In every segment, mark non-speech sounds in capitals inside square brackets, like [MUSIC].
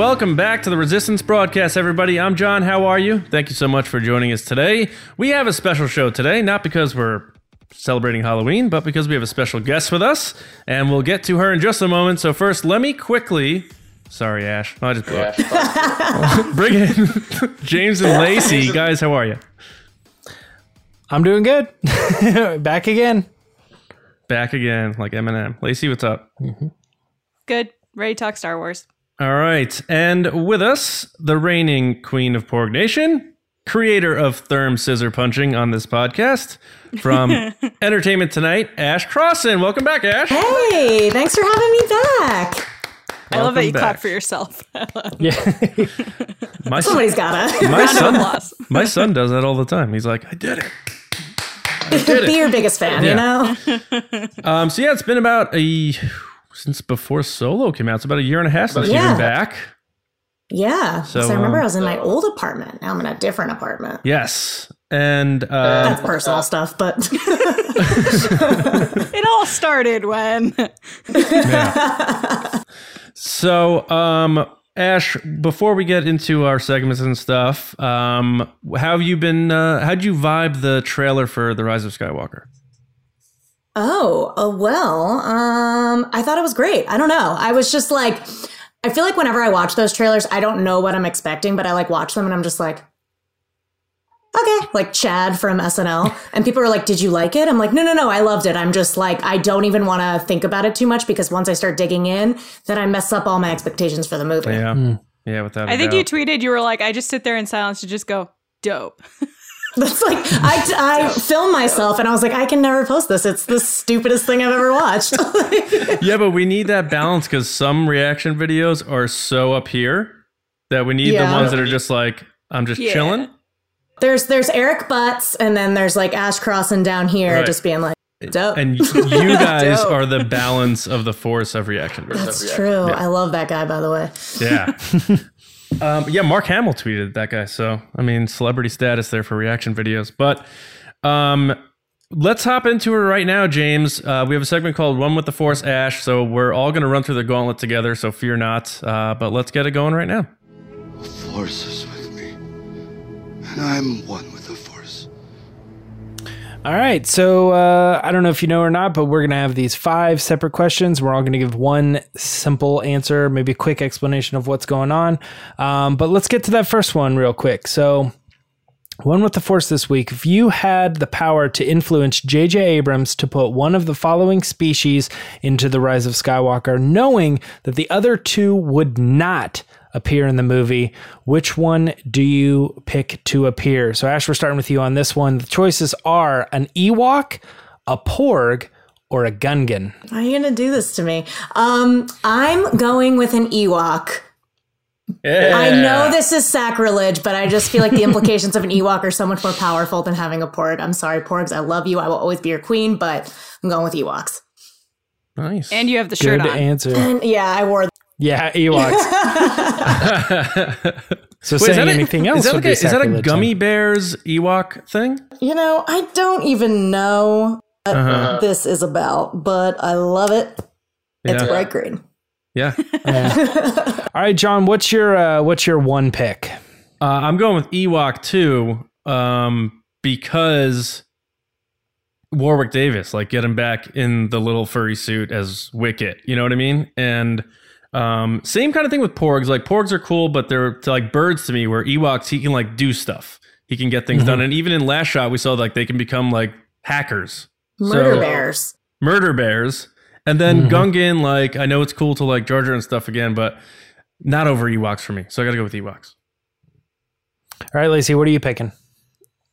Happy Halloween and welcome back to the Resistance broadcast, everybody. I'm John. How are you? Thank you so much for joining us today. We have a special show today, not because we're celebrating Halloween, but because we have a special guest with us, and we'll get to her in just a moment. So, first, let me quickly. Sorry, Ash. I just blew it. [LAUGHS] Bring in [LAUGHS] James and Lacey. Guys, how are you? I'm doing good. [LAUGHS] Back again. Back again, like Eminem. Lacey, what's up? Mm-hmm. Good. Ready to talk Star Wars. All right. And with us, the reigning queen of Porg Nation, creator of Therm Scissor Punching on this podcast, from [LAUGHS] Entertainment Tonight, Ash Crossan. Welcome back, Ash. Hey, thanks for having me back. I love that you Welcome clap for yourself. [LAUGHS] Yeah. My, son, Somebody's gotta. my, son, my son does that all the time. He's like, I did it. I [LAUGHS] did Be it. your biggest fan, Yeah. you know? Um, so, yeah, it's been about a. Since before Solo came out, it's about a year and a half since you've been back. Yeah. So, So, I remember um, I was in my old apartment. Now I'm in a different apartment. Yes. And uh, That's personal stuff, but [LAUGHS] it all started when [LAUGHS] So, um, Ash, before we get into our segments and stuff, um, how have you been? Uh, how'd you vibe the trailer for The Rise of Skywalker? Oh, uh, well, um, I thought it was great. I don't know. I was just like, I feel like whenever I watch those trailers, I don't know what I'm expecting, but I like watch them and I'm just like, okay, like Chad from SNL. [LAUGHS] And people are like, did you like it? I'm like, no, no, no, I loved it. I'm just like, I don't even want to think about it too much because once I start digging in, then I mess up all my expectations for the movie. Yeah, yeah, without. a I think you tweeted you were like, I just sit there in silence to just go dope. [LAUGHS] That's like I, I filmed myself and I was like, I can never post this. It's the stupidest thing I've ever watched. [LAUGHS] yeah, but we need that balance because some reaction videos are so up here that we need Yeah. the ones that are just like, I'm just Yeah. chilling. there's there's Eric Butts and then there's like Ash Crossan down here, Right. just being like, dope. And you [LAUGHS] guys are the balance of the force of reaction videos. That's true. I love that guy, by the way. Yeah. [LAUGHS] um, yeah, Mark Hamill tweeted that guy. So, I mean, celebrity status there for reaction videos. But um, let's hop into it right now, James. Uh, we have a segment called One with the Force Ash. So, we're all going to run through the gauntlet together. So, fear not. Uh, but let's get it going right now. The Force is with me, and I'm one. All right. So uh, I don't know if you know or not, but we're going to have these five separate questions. We're all going to give one simple answer, maybe a quick explanation of what's going on. Um, but let's get to that first one real quick. So. One with the Force this week. If you had the power to influence J.J. Abrams to put one of the following species into The Rise of Skywalker, knowing that the other two would not appear in the movie, which one do you pick to appear? So, Ash, we're starting with you on this one. The choices are an Ewok, a Porg, or a Gungan. Why are you gonna do this to me? Um, I'm going with an Ewok. I know this is sacrilege, but I just feel like the implications of an Ewok are so much more powerful than having a Porg. I'm sorry, Porgs. I love you. I will always be your queen, but I'm going with Ewoks. Nice. And you have the shirt Good on. answer. And yeah, I wore Yeah, Ewoks. [LAUGHS] [LAUGHS] So Wait, is saying that a- anything else Is that, would like a, is that a gummy bears Ewok thing? You know, I don't even know what Uh-huh. this is about, but I love it. It's bright green. Yeah. [LAUGHS] All right, John, what's your uh, what's your one pick? Uh, I'm going with Ewok too, um, because Warwick Davis, like get him back in the little furry suit as Wicket. You know what I mean? And um, same kind of thing with Porgs. Like Porgs are cool, but they're to, like birds to me. Where Ewoks, he can like do stuff. He can get things done. And even in Last Shot, we saw like they can become like hackers, Murder So- bears. murder bears. And then Gungan, like I know it's cool to like Jar Jar and stuff again, but not over Ewoks for me. So I got to go with Ewoks. All right, Lacey, what are you picking?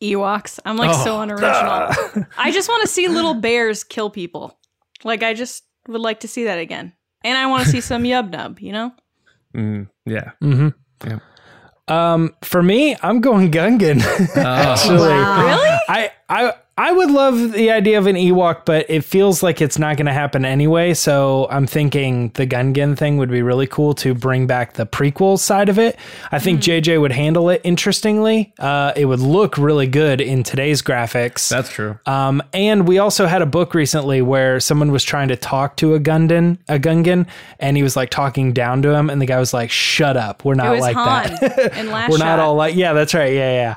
Ewoks. I'm like so Oh. unoriginal. [LAUGHS] I just want to see little bears kill people. Like I just would like to see that again. And I want to see some yub nub, you know? Mm, yeah. Mm-hmm. Yeah. Um, for me, I'm going Gungan. [LAUGHS] Oh. Actually, Wow. Really? I I I would love the idea of an Ewok, but it feels like it's not going to happen anyway. So I'm thinking the Gungan thing would be really cool to bring back the prequel side of it. I think JJ would handle it interestingly. Uh, it would look really good in today's graphics. That's true. Um, and we also had a book recently where someone was trying to talk to a Gungan, a Gungan, and he was like talking down to him, and the guy was like, "Shut up, we're not like Han [LAUGHS] that. we're shot. not all like yeah, that's right, yeah, yeah."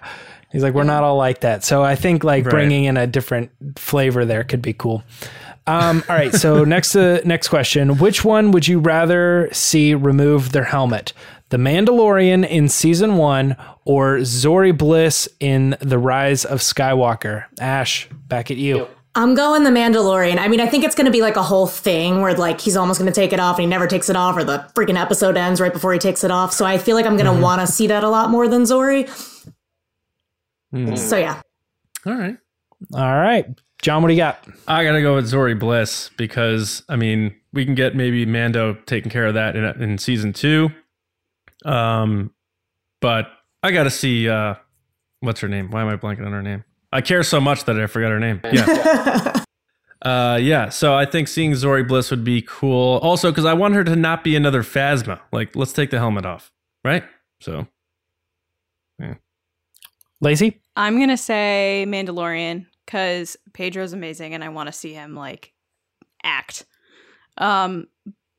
He's like, "We're not all like that." So I think like Right. bringing in a different flavor there could be cool. Um, all right, so [LAUGHS] next uh, next question: Which one would you rather see remove their helmet? The Mandalorian in season one or Zorii Bliss in The Rise of Skywalker? Ash, back at you. I'm going the Mandalorian. I mean, I think it's going to be like a whole thing where like he's almost going to take it off and he never takes it off, or the freaking episode ends right before he takes it off. So I feel like I'm going to want to see that a lot more than Zorii. Hmm. So yeah, All right. All right. John, what do you got? I gotta go with Zorii Bliss because I mean we can get maybe Mando taking care of that in, in season two. Um, but I gotta see uh, what's her name? Why am I blanking on her name? I care so much that I forgot her name. [LAUGHS] Yeah, uh, yeah. So I think seeing Zorii Bliss would be cool. Also, because I want her to not be another Phasma. Like, let's take the helmet off, right? So Lacey? I'm gonna say Mandalorian because Pedro's amazing and I want to see him like act. Um,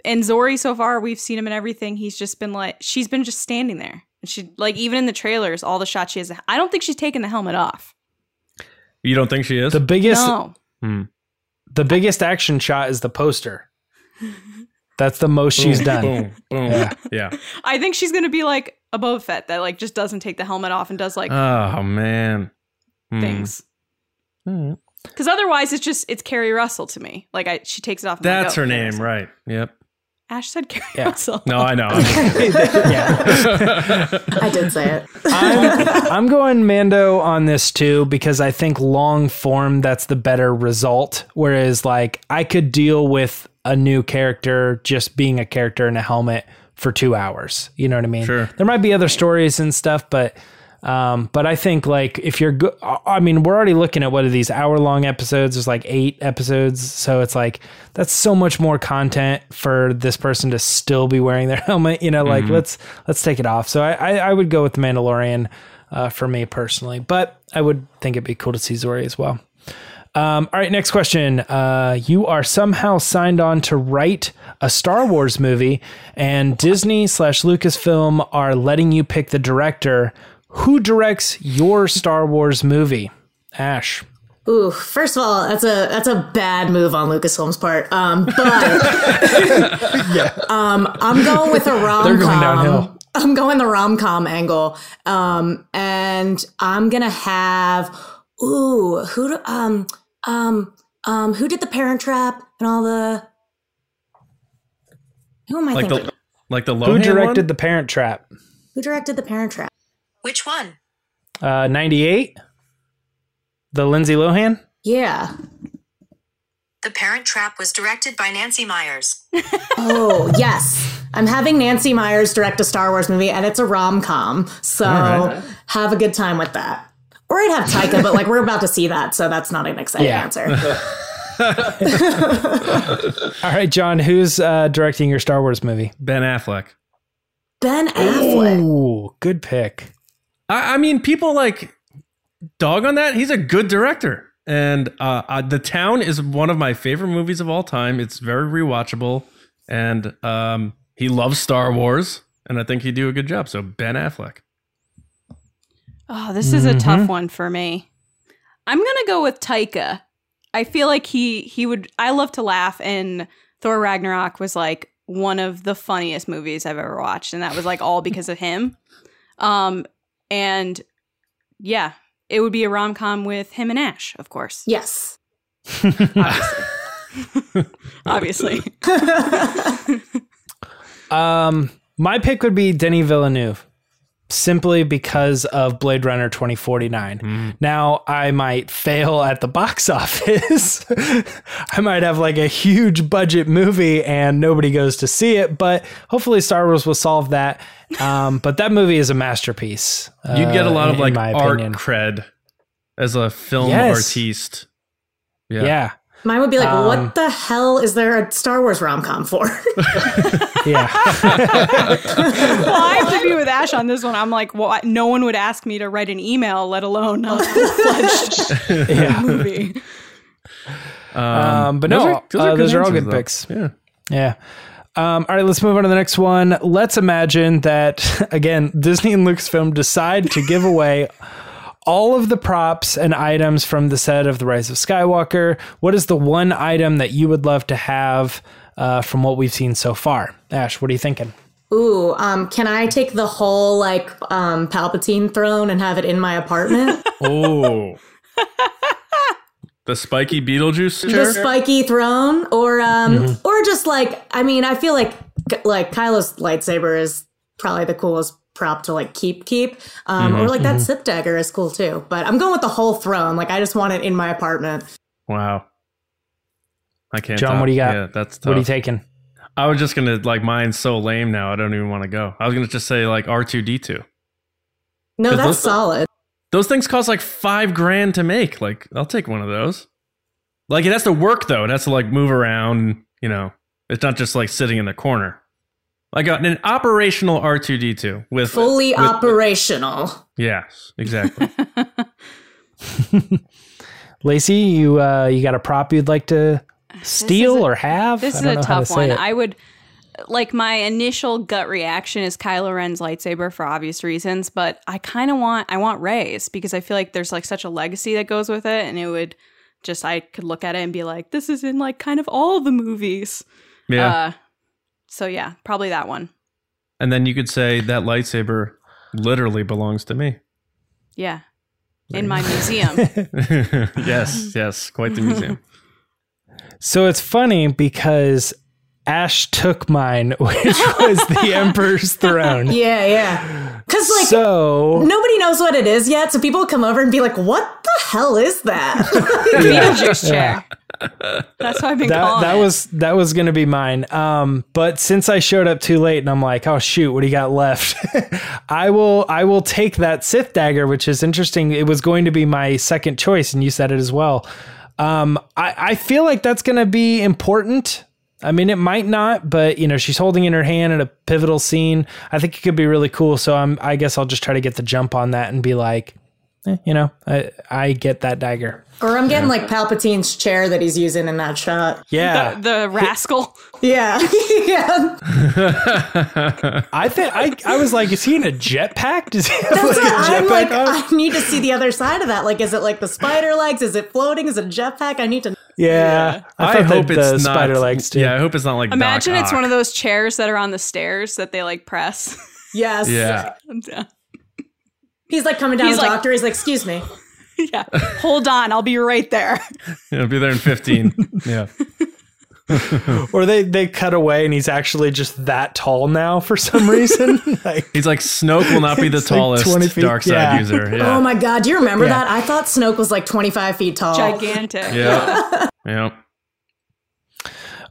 and Zorii so far we've seen him in everything. He's just been like she's been just standing there. And she like even in the trailers, all the shots she has. I don't think she's taken the helmet off. you don't think she is? The biggest No, Hmm. the biggest action shot is the poster. [LAUGHS] That's the most she's Boom, done. Boom, boom. Yeah. yeah. I think she's gonna be like a Boba Fett that like just doesn't take the helmet off and does like Oh man. Hmm. things. Because otherwise, it's just it's Keri Russell to me. Like I, she takes it off. and I'm like, That's oh, her Keri name, Russell. right? Yep. Ash said Keri Yeah. Russell. No, I know. [LAUGHS] yeah. I did say it. I'm, I'm going Mando on this too because I think long form that's the better result. Whereas like I could deal with a new character just being a character in a helmet for two hours. You know what I mean? Sure. There might be other stories and stuff, but um, but I think like if you're good, I mean, we're already looking at what are these hour long episodes? There's like eight episodes, so it's like that's so much more content for this person to still be wearing their [LAUGHS] helmet. You know, like let's let's take it off. So I I, I would go with the Mandalorian uh, for me personally, but I would think it'd be cool to see Zorii as well. Um, all right, next question. Uh, you are somehow signed on to write a Star Wars movie, and Disney slash Lucasfilm are letting you pick the director. Who directs your Star Wars movie? Ash. Ooh, first of all, that's a that's a bad move on Lucasfilm's part. Um, but [LAUGHS] um, I'm going with a rom They're going com. downhill. I'm going the rom com angle, um, and I'm gonna have ooh who do, um um um who did the Parent Trap and all the who am I like thinking? the like the Lohan Who directed one? The Parent Trap? who directed the Parent Trap? Which one? Uh, 98? The Lindsay Lohan? Yeah. The Parent Trap was directed by Nancy Meyers. [LAUGHS] [LAUGHS] Oh yes, I'm having Nancy Meyers direct a Star Wars movie, and it's a rom com. So right. have a good time with that. Or I'd have Taika, but like we're about to see that, so that's not an exciting Yeah. answer. [LAUGHS] All right, John, who's uh, directing your Star Wars movie? Ben Affleck. Ben Affleck. Ooh, good pick. I, I mean, people like dog on that. He's a good director, and uh, uh, the Town is one of my favorite movies of all time. It's very rewatchable, and um, he loves Star Wars, and I think he'd do a good job. So Ben Affleck. Oh, this is a tough one for me. I'm gonna go with Taika. I feel like he he would. I love to laugh, and Thor Ragnarok was like one of the funniest movies I've ever watched, and that was like all [LAUGHS] because of him. Um, and yeah, it would be a rom com with him and Ash, of course, Yes. obviously. [LAUGHS] Obviously. [LAUGHS] Um, my pick would be Denis Villeneuve, simply because of Blade Runner 2049. Now, I might fail at the box [LAUGHS] office. I might have like a huge budget movie and nobody goes to see it, but hopefully Star Wars will solve that. Um, but that movie is a masterpiece. You'd get a uh, lot of in like my art opinion. cred as a film Yes. artiste. Yeah. Yeah. Mine would be like, Um, what the hell is there a Star Wars rom com for? [LAUGHS] [LAUGHS] Yeah. well, I have to be with Ash on this one. I'm like, well, I- no one would ask me to write an email, let alone a [LAUGHS] full-fledged yeah. movie. Um, but those no, are- those uh, are those are all good though. picks. Yeah. Yeah. Um, all right, let's move on to the next one. Let's imagine that, [LAUGHS] again, Disney and Lucasfilm decide to give away all of the props and items from the set of The Rise of Skywalker. What is the one item that you would love to have uh, from what we've seen so far? Ash, what are you thinking? Ooh, um, can I take the whole like um, Palpatine throne and have it in my apartment? [LAUGHS] Oh. the spiky Beetlejuice the spiky throne, or um, or just like I mean, I feel like like Kylo's lightsaber is probably the coolest prop to like keep keep, um, or like that Sith dagger is cool too. But I'm going with the whole throne. Like I just want it in my apartment. wow. I can't. John, top- what do you got? Yeah, that's tough. What are you taking? I was just gonna like mine's so lame now. I don't even want to go. I was gonna just say like R two D two. No, that's those- solid. Those things cost like five grand to make. Like I'll take one of those. Like it has to work though. It has to like move around. You know, it's not just like sitting in the corner. Like a- an operational R two D two with Fully with- operational. Yes, exactly. [LAUGHS] Lacey, you uh, you got a prop you'd like to steal a- or have? This I is a know how to tough one. it. I would like my initial gut reaction is Kylo Ren's lightsaber for obvious reasons, but I kind of want I want Rey's because I feel like there's like such a legacy that goes with it, and it would just I could look at it and be like, this is in like kind of all the movies. Yeah. Uh, so yeah, probably that one. and then you could say that lightsaber literally belongs to me. Yeah, in my [LAUGHS] museum. [LAUGHS] yes, yes, quite the museum. So it's funny because Ash took mine, [LAUGHS] which was the [LAUGHS] Emperor's throne. Yeah, yeah. Because like so nobody knows what it is yet, so people come over and be like, "What the hell is that?" [LAUGHS] Beetlejuice chair. That's what I've been that calling that it. was that was gonna be mine. Um, but since I showed up too late and I'm like, oh shoot, what do you got left? I will I will take that Sith dagger, which is interesting. It was going to be my second choice, and you said it as well. Um, I, I feel like that's gonna be important. I mean, it might not, but you know, she's holding in her hand in a pivotal scene. I think it could be really cool. So I'm, I guess I'll just try to get the jump on that and be like, eh, you know, I, I get that dagger. or I'm getting like Palpatine's chair that he's using in that shot. Yeah, the, the rascal. [LAUGHS] Yeah, [LAUGHS] yeah. I think I, I was like, is he in a jetpack? Does he have That's like what a I'm jetpack like. on? I need to see the other side of that. Like, is it like the spider legs? Is it floating? Is it a jetpack? I need to. yeah, I, I, hope the, it's the not spider legs too. Yeah, I hope it's not like Imagine Doc it's one of those chairs that are on the stairs that they like press. Yes. Yeah, [LAUGHS] He's like coming down He's the like- doctor. He's like, "Excuse me." [LAUGHS] yeah. Hold on, I'll be right there. [LAUGHS] it'll be there in fifteen. [LAUGHS] yeah, Or they they cut away and he's actually just that tall now for some reason. like he's like Snoke will not be the It's like tallest dark side yeah. user. Yeah, Oh my god, do you remember Yeah. that? I thought Snoke was like 25 feet tall. Gigantic. yeah, yeah.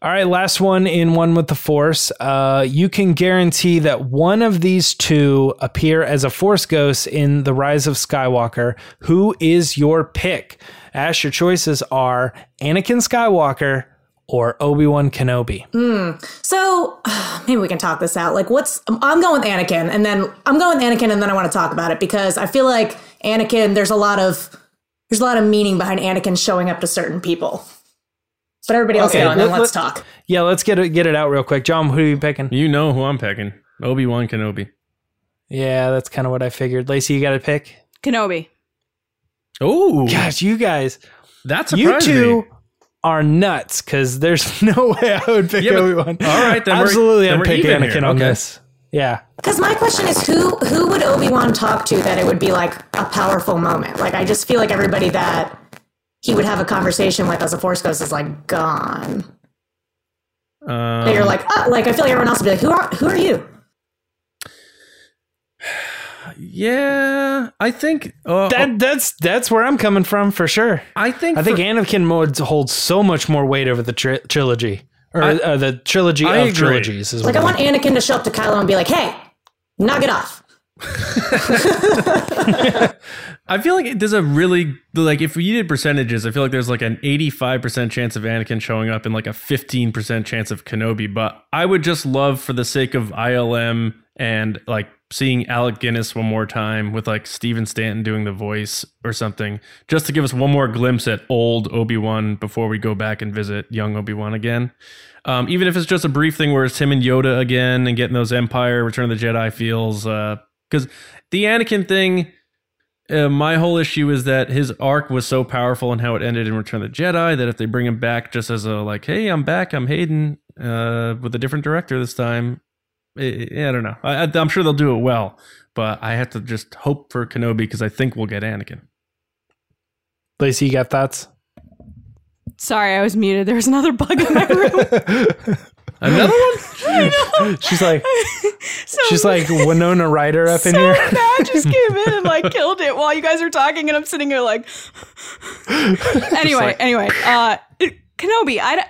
All right, last one in One with the Force. Uh, you can guarantee that one of these two appear as a Force ghost in The Rise of Skywalker. Who is your pick? Ash, your choices are Anakin Skywalker or Obi Wan Kenobi. Hmm. So [SIGHS] maybe we can talk this out. Like, what's I'm going with Anakin, and then I'm going with Anakin, and then I want to talk about it because I feel like Anakin. There's a lot of there's a lot of meaning behind Anakin showing up to certain people. But everybody else Okay, go, and then let- let's let- talk. Yeah, let's get it get it out real quick. John, who are you picking? You know who I'm picking? Obi Wan Kenobi. Yeah, that's kind of what I figured. Lacey, you got to pick. Kenobi. Oh, Gosh, you guys, that's you surprising. two are nuts because there's [LAUGHS] no way I would pick Yeah, Obi Wan. all right, then we're- absolutely, then I'd we're pick even Anakin here. on Okay. this. Yeah, Because my question is, who who would Obi Wan talk to that it would be like a powerful moment? Like, I just feel like everybody that he would have a conversation with as a Force ghost is like gone. Um, That you're like, oh, like I feel like everyone else would be like, who are who are you? yeah, I think. Uh, that that's that's where I'm coming from for sure. I think. I think for- Anakin would hold so much more weight over the tri- trilogy or I- uh, the trilogy I of agree. trilogies. Is Like, what I want Anakin to show up to Kylo and be like, hey, knock it off. I feel like there's a really like if you did percentages, I feel like there's like an 85% chance of Anakin showing up and like a 15% chance of Kenobi. But I would just love for the sake of ILM and like seeing Alec Guinness one more time with like Stephen Stanton doing the voice or something, just to give us one more glimpse at old Obi Wan before we go back and visit young Obi Wan again. Um, even if it's just a brief thing where it's him and Yoda again and getting those Empire Return of the Jedi feels, because the Anakin thing. Uh, my whole issue is that his arc was so powerful and how it ended in Return of the Jedi that if they bring him back just as a like, hey, I'm back, I'm Hayden, uh, with a different director this time, I, I don't know. I, I'm sure they'll do it well, but I have to just hope for Kenobi because I think we'll get Anakin. Lacey, you got thoughts? Sorry, I was muted. There was another bug in my room. [LAUGHS] Another one? [LAUGHS] She's like, [LAUGHS] [LAUGHS] so she's like Winona Ryder up in here. bad just [LAUGHS] came in and like killed it while you guys are talking, and I'm sitting here like. [LAUGHS] anyway, like- anyway, uh, Kenobi. I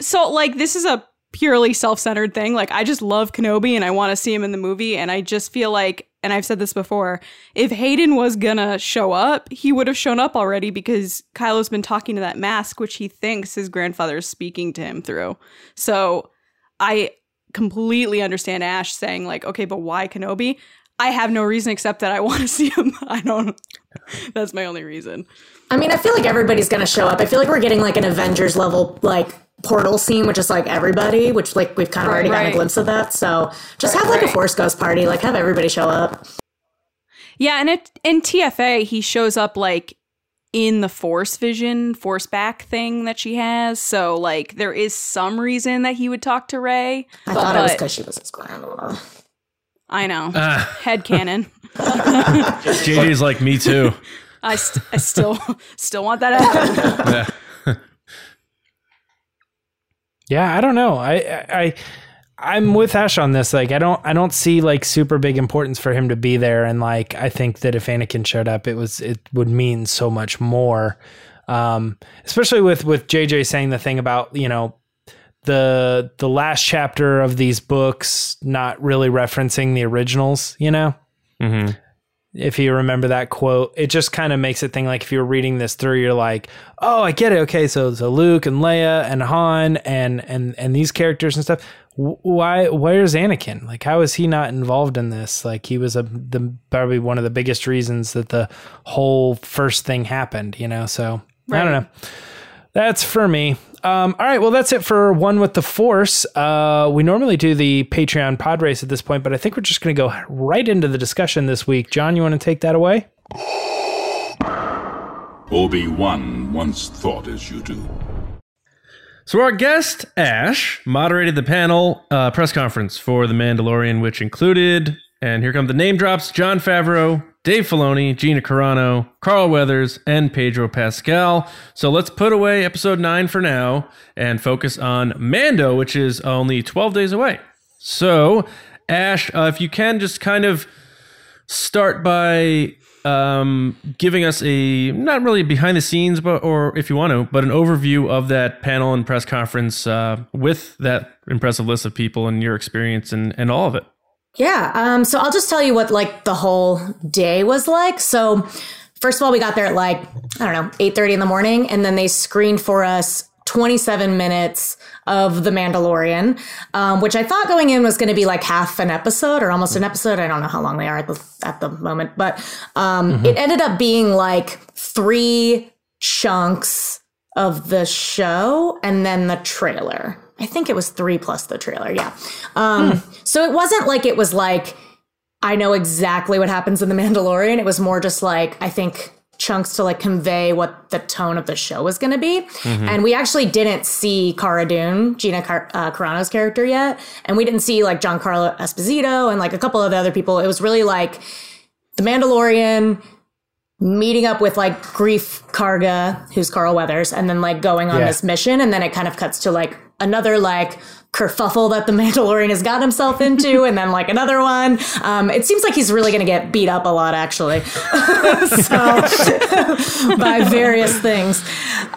so like this is a purely self-centered thing. Like I just love Kenobi and I want to see him in the movie, and I just feel like, and I've said this before, if Hayden was gonna show up, he would have shown up already because Kylo's been talking to that mask, which he thinks his grandfather is speaking to him through. So I completely understand Ash saying like, okay, but why Kenobi? I have no reason except that I want to [LAUGHS] see him. I don't. That's my only reason. I mean, I feel like everybody's gonna show up. I feel like we're getting like an Avengers level like portal scene, which is like everybody, which like we've kind of already gotten right. a glimpse of that. So just have like a. Force Ghost party, like have everybody show up. Yeah, and it in TFA he shows up like in the Force Vision, Force back thing that she has. So like there is some reason that he would talk to Rey. I thought it was because she was his grandma. I know. Ah, Head canon. [LAUGHS] JJ's like me too. I, st- I still still want that to happen. [LAUGHS] Yeah. Yeah, I don't know. I, I I I'm with Ash on this. Like I don't I don't see like super big importance for him to be there and like I think that if Anakin showed up it was it would mean so much more. Um especially with with JJ saying the thing about, you know, the the last chapter of these books not really referencing the originals, you know? hmm if you remember that quote, it just kind of makes it think like if you're reading this through, you're like, oh, I get it. Okay, so so Luke and Leia and Han and and and these characters and stuff. Wh- Why where's Anakin? Like, how is he not involved in this? Like, he was a the probably one of the biggest reasons that the whole first thing happened. You know, so I don't know. That's for me. Um, all right, well, that's it for one with the Force. Uh, we normally do the Patreon pod race at this point, but I think we're just going to go right into the discussion this week. John, you want to take that away? Obi-Wan once thought as you do. So our guest Ash moderated the panel uh, press conference for The Mandalorian, which included, and here come the name drops: Jon Favreau, Dave Filoni, Gina Carano, Carl Weathers, and Pedro Pascal. So let's put away Episode Nine for now and focus on Mando, which is only twelve days away. So Ash, uh, if you can, just kind of start by um, giving us a not really behind the scenes, but or if you want to, but an overview of that panel and press conference uh, with that impressive list of people and your experience and, and all of it. Yeah. Um, so I'll just tell you what like the whole day was like. So first of all, we got there at like, I don't know, 8.30 in the morning, and then they screened for us 27 minutes of The Mandalorian, um, which I thought going in was going to be like half an episode or almost an episode. I don't know how long they are at the, at the moment, but um, it ended up being like three chunks of the show and then the trailer. I think it was three plus the trailer. Yeah. Um, So it wasn't like it was like, I know exactly what happens in The Mandalorian. It was more just like, I think chunks to like convey what the tone of the show was going to be. And we actually didn't see Cara Dune, Gina Car- uh, Carano's character yet. And we didn't see like Giancarlo Esposito and like a couple of the other people. It was really like The Mandalorian meeting up with like Greef Karga, who's Carl Weathers, and then like going on Yeah. this mission. And then it kind of cuts to like another like kerfuffle that the [LAUGHS] Mandalorian has gotten himself into, and then like another one. Um, it seems like he's really going to get beat up a lot, actually, [LAUGHS] so [LAUGHS] by various things.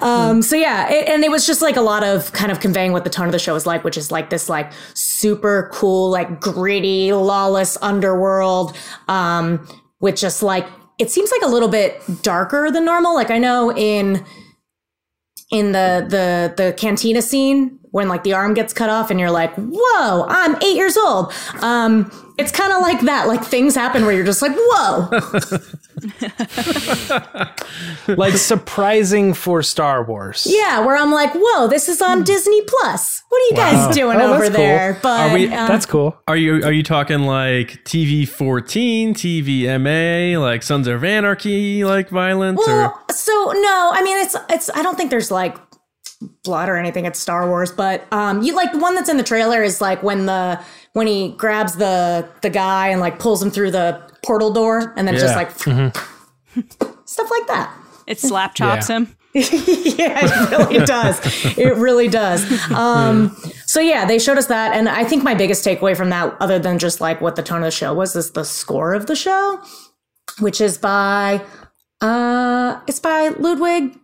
Um, so yeah, it, and it was just like a lot of kind of conveying what the tone of the show is like, which is like this like super cool, like gritty, lawless underworld, um, with just like it seems like a little bit darker than normal. Like I know in in the the the cantina scene when like the arm gets cut off and you're like whoa i'm eight years old um it's kind of like that like things happen where you're just like whoa [LAUGHS] like surprising for Star Wars. yeah where i'm like whoa this is on disney plus what are you guys doing Oh, over that's cool. there but Are we- um, That's cool. Are you are you talking like TV fourteen, TVMA, like Sons of Anarchy, like violence, or Well, so no, I mean it's it's I don't think there's like blood or anything at Star Wars, but um you like the one that's in the trailer is like when the when he grabs the the guy and like pulls him through the portal door and then it's just Yeah. like [LAUGHS] stuff like that. It slap chops Yeah. him. [LAUGHS] yeah, it really [LAUGHS] does. It really does. Um, so yeah, they showed us that, and I think my biggest takeaway from that, other than just like what the tone of the show was, is the score of the show, which is by uh, it's by Ludwig,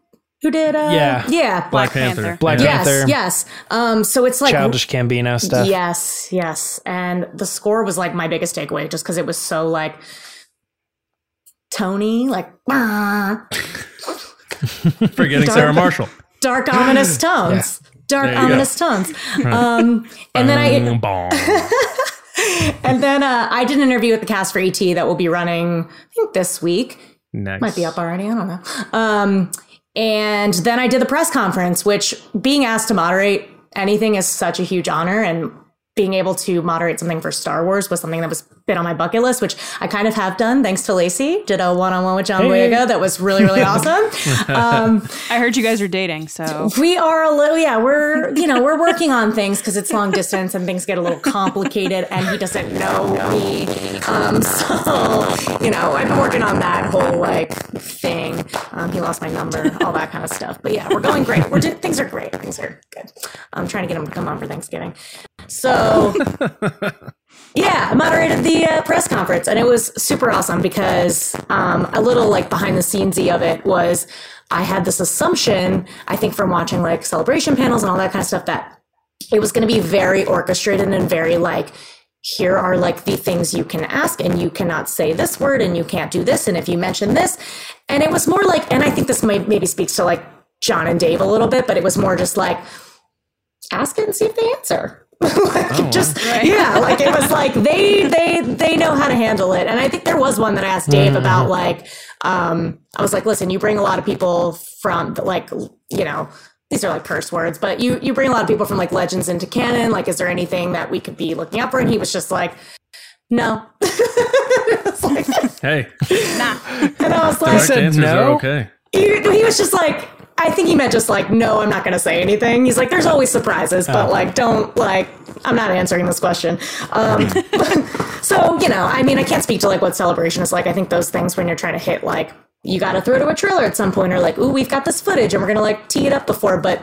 who did uh, Yeah. yeah, Black Panther? Black yes, Panther, yes. Um, so it's like Childish Gambino stuff. Yes, yes. And the score was like my biggest takeaway just because it was so like Tony, like [LAUGHS] forgetting Dark- Sarah Marshall? dark ominous [LAUGHS] tones. Dark There you go. ominous tones. Um, and then I Boom, boom. [LAUGHS] and then uh, I did an interview with the cast for ET that will be running, I think this week. Next. Might be up already. I don't know. Um, and then I did the press conference, which being asked to moderate anything is such a huge honor. And being able to moderate something for Star Wars was something that was been on my bucket list, which I kind of have done thanks to Lacey. Did a one on one with John Hey. Boyega that was really, really [LAUGHS] awesome. Um, [LAUGHS] I heard you guys are dating, so we are a little, yeah, we're, you know, we're working on things because it's long distance and things get a little complicated and he doesn't know me. Um, so, you know, I've been working on that whole like thing. Um, he lost my number, all that kind of stuff. But yeah, we're going great. We're do- things are great. Things are good. I'm trying to get him to come on for Thanksgiving. So, [LAUGHS] yeah, I moderated the uh, press conference, and it was super awesome because um, a little like behind the scenesy of it was I had this assumption, I think from watching like celebration panels and all that kind of stuff, that it was going to be very orchestrated and very like here are like the things you can ask and you cannot say this word and you can't do this and if you mention this. And it was more like and i think this might maybe speaks to like jon and dave a little bit but it was more just like ask it and see if they answer [LAUGHS] like just yeah like it was like they they they know how to handle it. And i think there was one that i asked dave about like um i was like listen you bring a lot of people from like you know these are like curse words but you you bring a lot of people from like legends into canon. Like is there anything that we could be looking out for? And he was just like no. [LAUGHS] It's like- Hey, and i was like correct said no? okay. he, he was just like i think he meant just like no i'm not going to say anything he's like there's always surprises but like don't like i'm not answering this question um, [LAUGHS] so you know i mean i can't speak to like what celebration is like i think those things when you're trying to hit like you got to throw to a trailer at some point or like ooh we've got this footage and we're going to like tee it up before but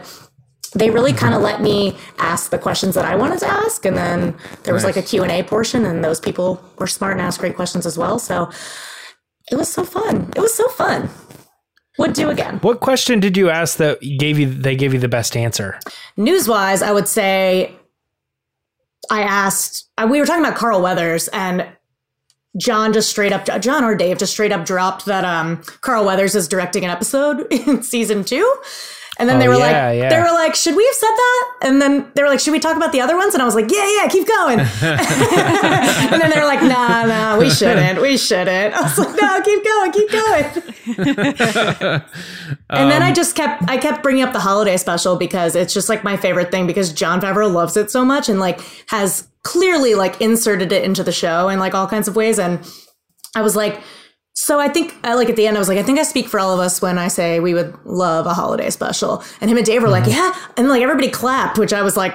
they really kind of let me ask the questions that I wanted to ask, and then there was like a Q and A portion, and those people were smart and asked great questions as well. So it was so fun. It was so fun. Would do again. What question did you ask that gave you they gave you the best answer? News wise, I would say I asked. uh, We were talking about Carl Weathers, and Jon just straight up, Jon or Dave just straight up dropped that um, Carl Weathers is directing an episode [LAUGHS] in season two. And then Oh, they were yeah, like, yeah. they were like, should we have said that? And then they were like, should we talk about the other ones? And I was like, yeah, yeah, keep going. [LAUGHS] and then they were like, nah, nah, we shouldn't, we shouldn't. I was like, no, keep going, keep going. [LAUGHS] and then I um, just kept, I kept bringing up the holiday special because it's just like my favorite thing because Jon Favreau loves it so much and like has clearly like inserted it into the show in like all kinds of ways. And I was like, so I think, I like at the end, I was like, I think I speak for all of us when I say we would love a holiday special. And him and Dave were like, yeah. And like everybody clapped, which I was like,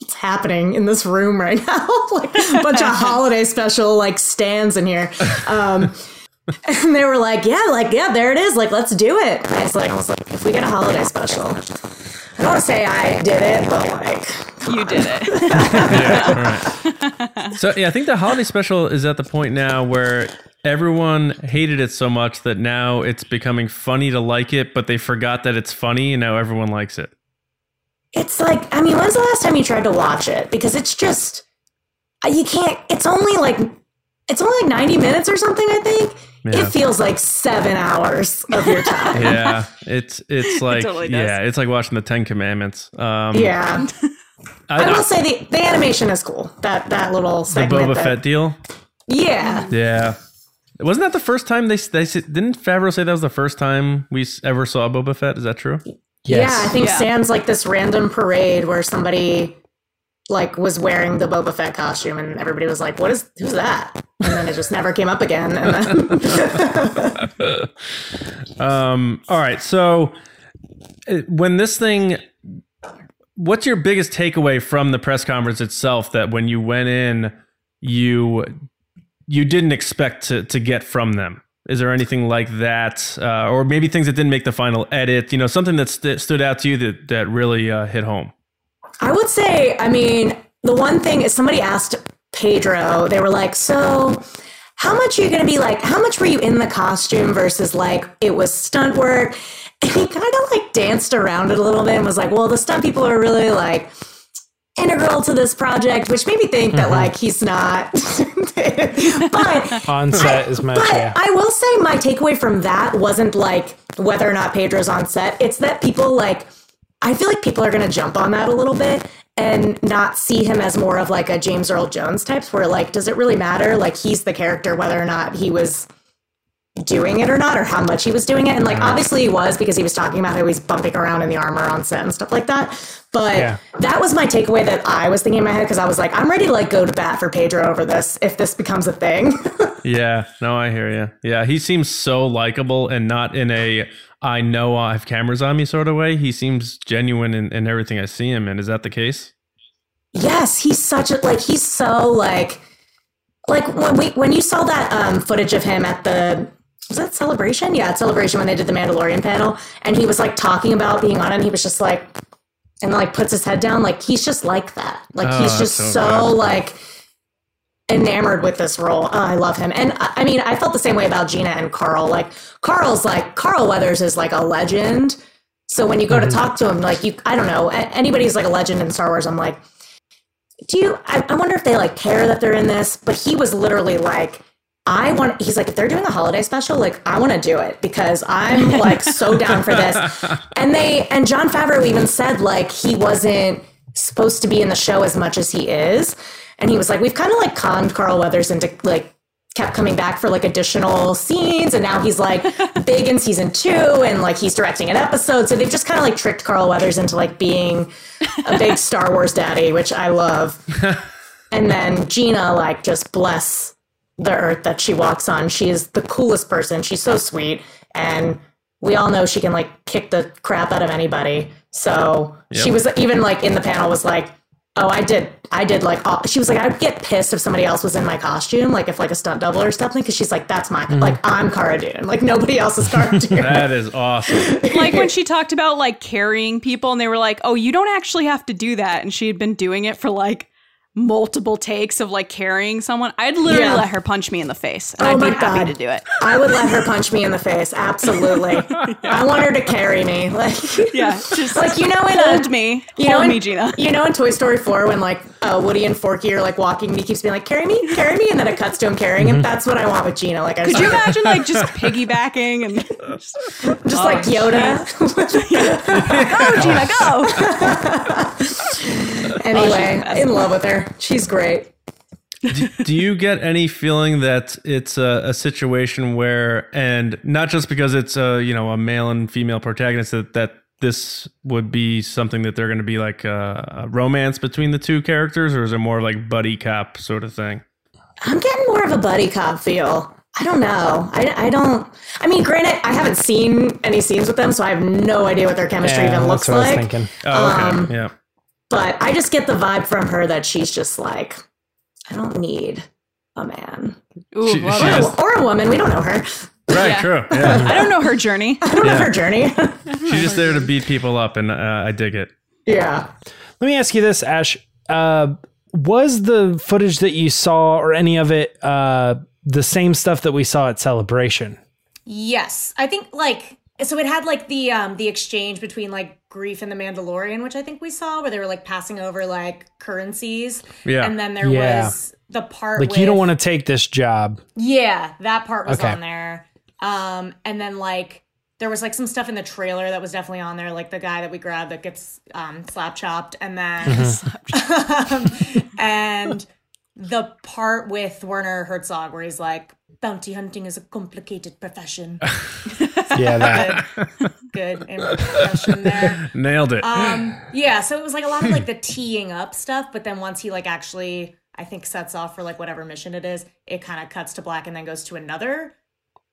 what's happening in this room right [LAUGHS] now? like a bunch of holiday special like stands in here. Um, [LAUGHS] and they were like, yeah, like, yeah, there it is. Like, let's do it. And I was like, I was like, if we get a holiday special, I don't say I did it, but like, You did it. [LAUGHS] yeah, all right. So yeah, I think the holiday special is at the point now where everyone hated it so much that now it's becoming funny to like it, but they forgot that it's funny and now everyone likes it. it's like, I mean, when's the last time you tried to watch it? Because it's just, uh, you can't, it's only like, it's only like 90 minutes or something, I think. Yeah. It feels like seven hours of your time. [LAUGHS] Yeah, it's it's [LAUGHS] like totally yeah, it's like watching the Ten Commandments. Um, Yeah. I, I will say the, the animation is cool. That that little the. Boba that- Fett deal. Yeah. Yeah. Wasn't that the first time they they said- didn't Favreau say that was the first time we ever saw Boba Fett? Is that true? Yes. Yeah, I think Yeah. Sans like this random parade where somebody like was wearing the Boba Fett costume and everybody was like, What is who's that? And then it just never came up again. And then [LAUGHS] Um, all right. So uh, when this thing, what's your biggest takeaway from the press conference itself that when you went in, you you didn't expect to to get from them? Is there anything like that, uh, or maybe things that didn't make the final edit? You know, something that st- stood out to you that that really uh, hit home. I would say, I mean, the one thing is somebody asked Pedro, they were like, So how much are you gonna be like, how much were you in the costume versus like it was stunt work? And he kind of like danced around it a little bit and was like, Well, the stunt people are really like integral to this project, which made me think that mm-hmm. like he's not. [LAUGHS] but On set is much. but Yeah. I will say my takeaway from that wasn't like whether or not Pedro's on set. It's that people like I feel like people are going to jump on that a little bit and not see him as more of like a James Earl Jones types where like does it really matter like he's the character whether or not he was doing it or not or how much he was doing it and like obviously he was because he was talking about how he's bumping around in the armor on set and stuff like that but Yeah. that was my takeaway that I was thinking in my head because I was like I'm ready to like go to bat for Pedro over this if this becomes a thing [LAUGHS] Yeah, no, I hear you. Yeah, he seems so likable and not in a I know I have cameras on me sort of way. He seems genuine in, in everything I see him in. Is that the case? Yes, he's such a like he's so like like when we when you saw that um footage of him at the was that celebration? Yeah, at celebration when they did the Mandalorian panel and he was like talking about being on it and he was just like and like puts his head down like he's just like that. Like Oh, he's just so so, like enamored with this role. Oh, I love him. And I I mean, I felt the same way about Gina and Carl. Like Carl's like Carl Weathers is like a legend. So when you go to mm-hmm. talk to him, like you, I don't know, anybody's like a legend in Star Wars, I'm like, do you I, I wonder if they like care that they're in this but he was literally like i want he's like if they're doing a holiday special like i want to do it because i'm like so [LAUGHS] down for this. And they and jon favreau even said like he wasn't supposed to be in the show as much as he is. And he was like we've kind of like conned carl weathers into like kept coming back for like additional scenes. And now he's like [LAUGHS] big in season two and like he's directing an episode. So they've just kind of like tricked carl weathers into like being a big [LAUGHS] star wars daddy which i love. And then gina like just bless the earth that she walks on. She is the coolest person. She's so sweet. And we all know she can like kick the crap out of anybody. So she was even like in the panel was like oh i did i did like all, she was like i'd get pissed if somebody else was in my costume like if like a stunt double or something because she's like that's my mm-hmm. like i'm cara dune. Like nobody else is cara [LAUGHS] dune. That is awesome. [LAUGHS] like when she talked about like carrying people and they were like, "Oh, you don't actually have to do that." And she had been doing it for like multiple takes of like carrying someone. I'd literally Yeah. let her punch me in the face and Oh I'd be my happy God. to do it. [LAUGHS] i would let her punch me in the face absolutely [LAUGHS] i want her to carry me [LAUGHS] like Yeah, just like you know in a, hold me. You hold know, in, me, Gina. You know, in Toy Story 4, when like uh, Woody and Forky are like walking, and he keeps being like, "Carry me, carry me," and then it cuts to him carrying him. That's what I want with Gina. Like, I Could just, you imagine like just piggybacking and just like Yoda. go, Gina, go? anyway, in love with her. She's great. do you get any feeling that it's a, a situation where, and not just because it's a you know a male and female protagonist, that that this would be something that they're going to be like a, a romance between the two characters, or is it more like buddy cop sort of thing? I'm getting more of a buddy cop feel. I don't know. I, I don't. I mean, granted, I haven't seen any scenes with them, so I have no idea what their chemistry Yeah, even that's looks what I was like. thinking. Oh, okay, Um, yeah. But I just get the vibe from her that she's just like, I don't need a man Ooh, She- love she it. has- or, or a woman. We don't know her. Right, Yeah. true. [LAUGHS] Yeah. I don't know her journey. [LAUGHS] I don't know her journey. [LAUGHS] She's just there to beat people up, and uh, I dig it. yeah. Let me ask you this, Ash. Uh, was the footage that you saw or any of it uh, the same stuff that we saw at Celebration? Yes, I think like so. It had like the um the exchange between like Greef in the Mandalorian, which I think we saw, where they were like passing over like currencies. Yeah. and then there Yeah. was the part Like, with, you don't want to take this job. Yeah, that part was Okay. on there. Um, and then like there was like some stuff in the trailer that was definitely on there, like the guy that we grabbed that gets um slap chopped, and then [LAUGHS] um, and the part with Werner Herzog where he's like, "Bounty hunting is a complicated profession." [LAUGHS] Yeah, that. Good, good impression there. Nailed it. Um, yeah, so it was like a lot of like the teeing up stuff, but then once he like actually, I think sets off for like whatever mission it is, it kind of cuts to black and then goes to another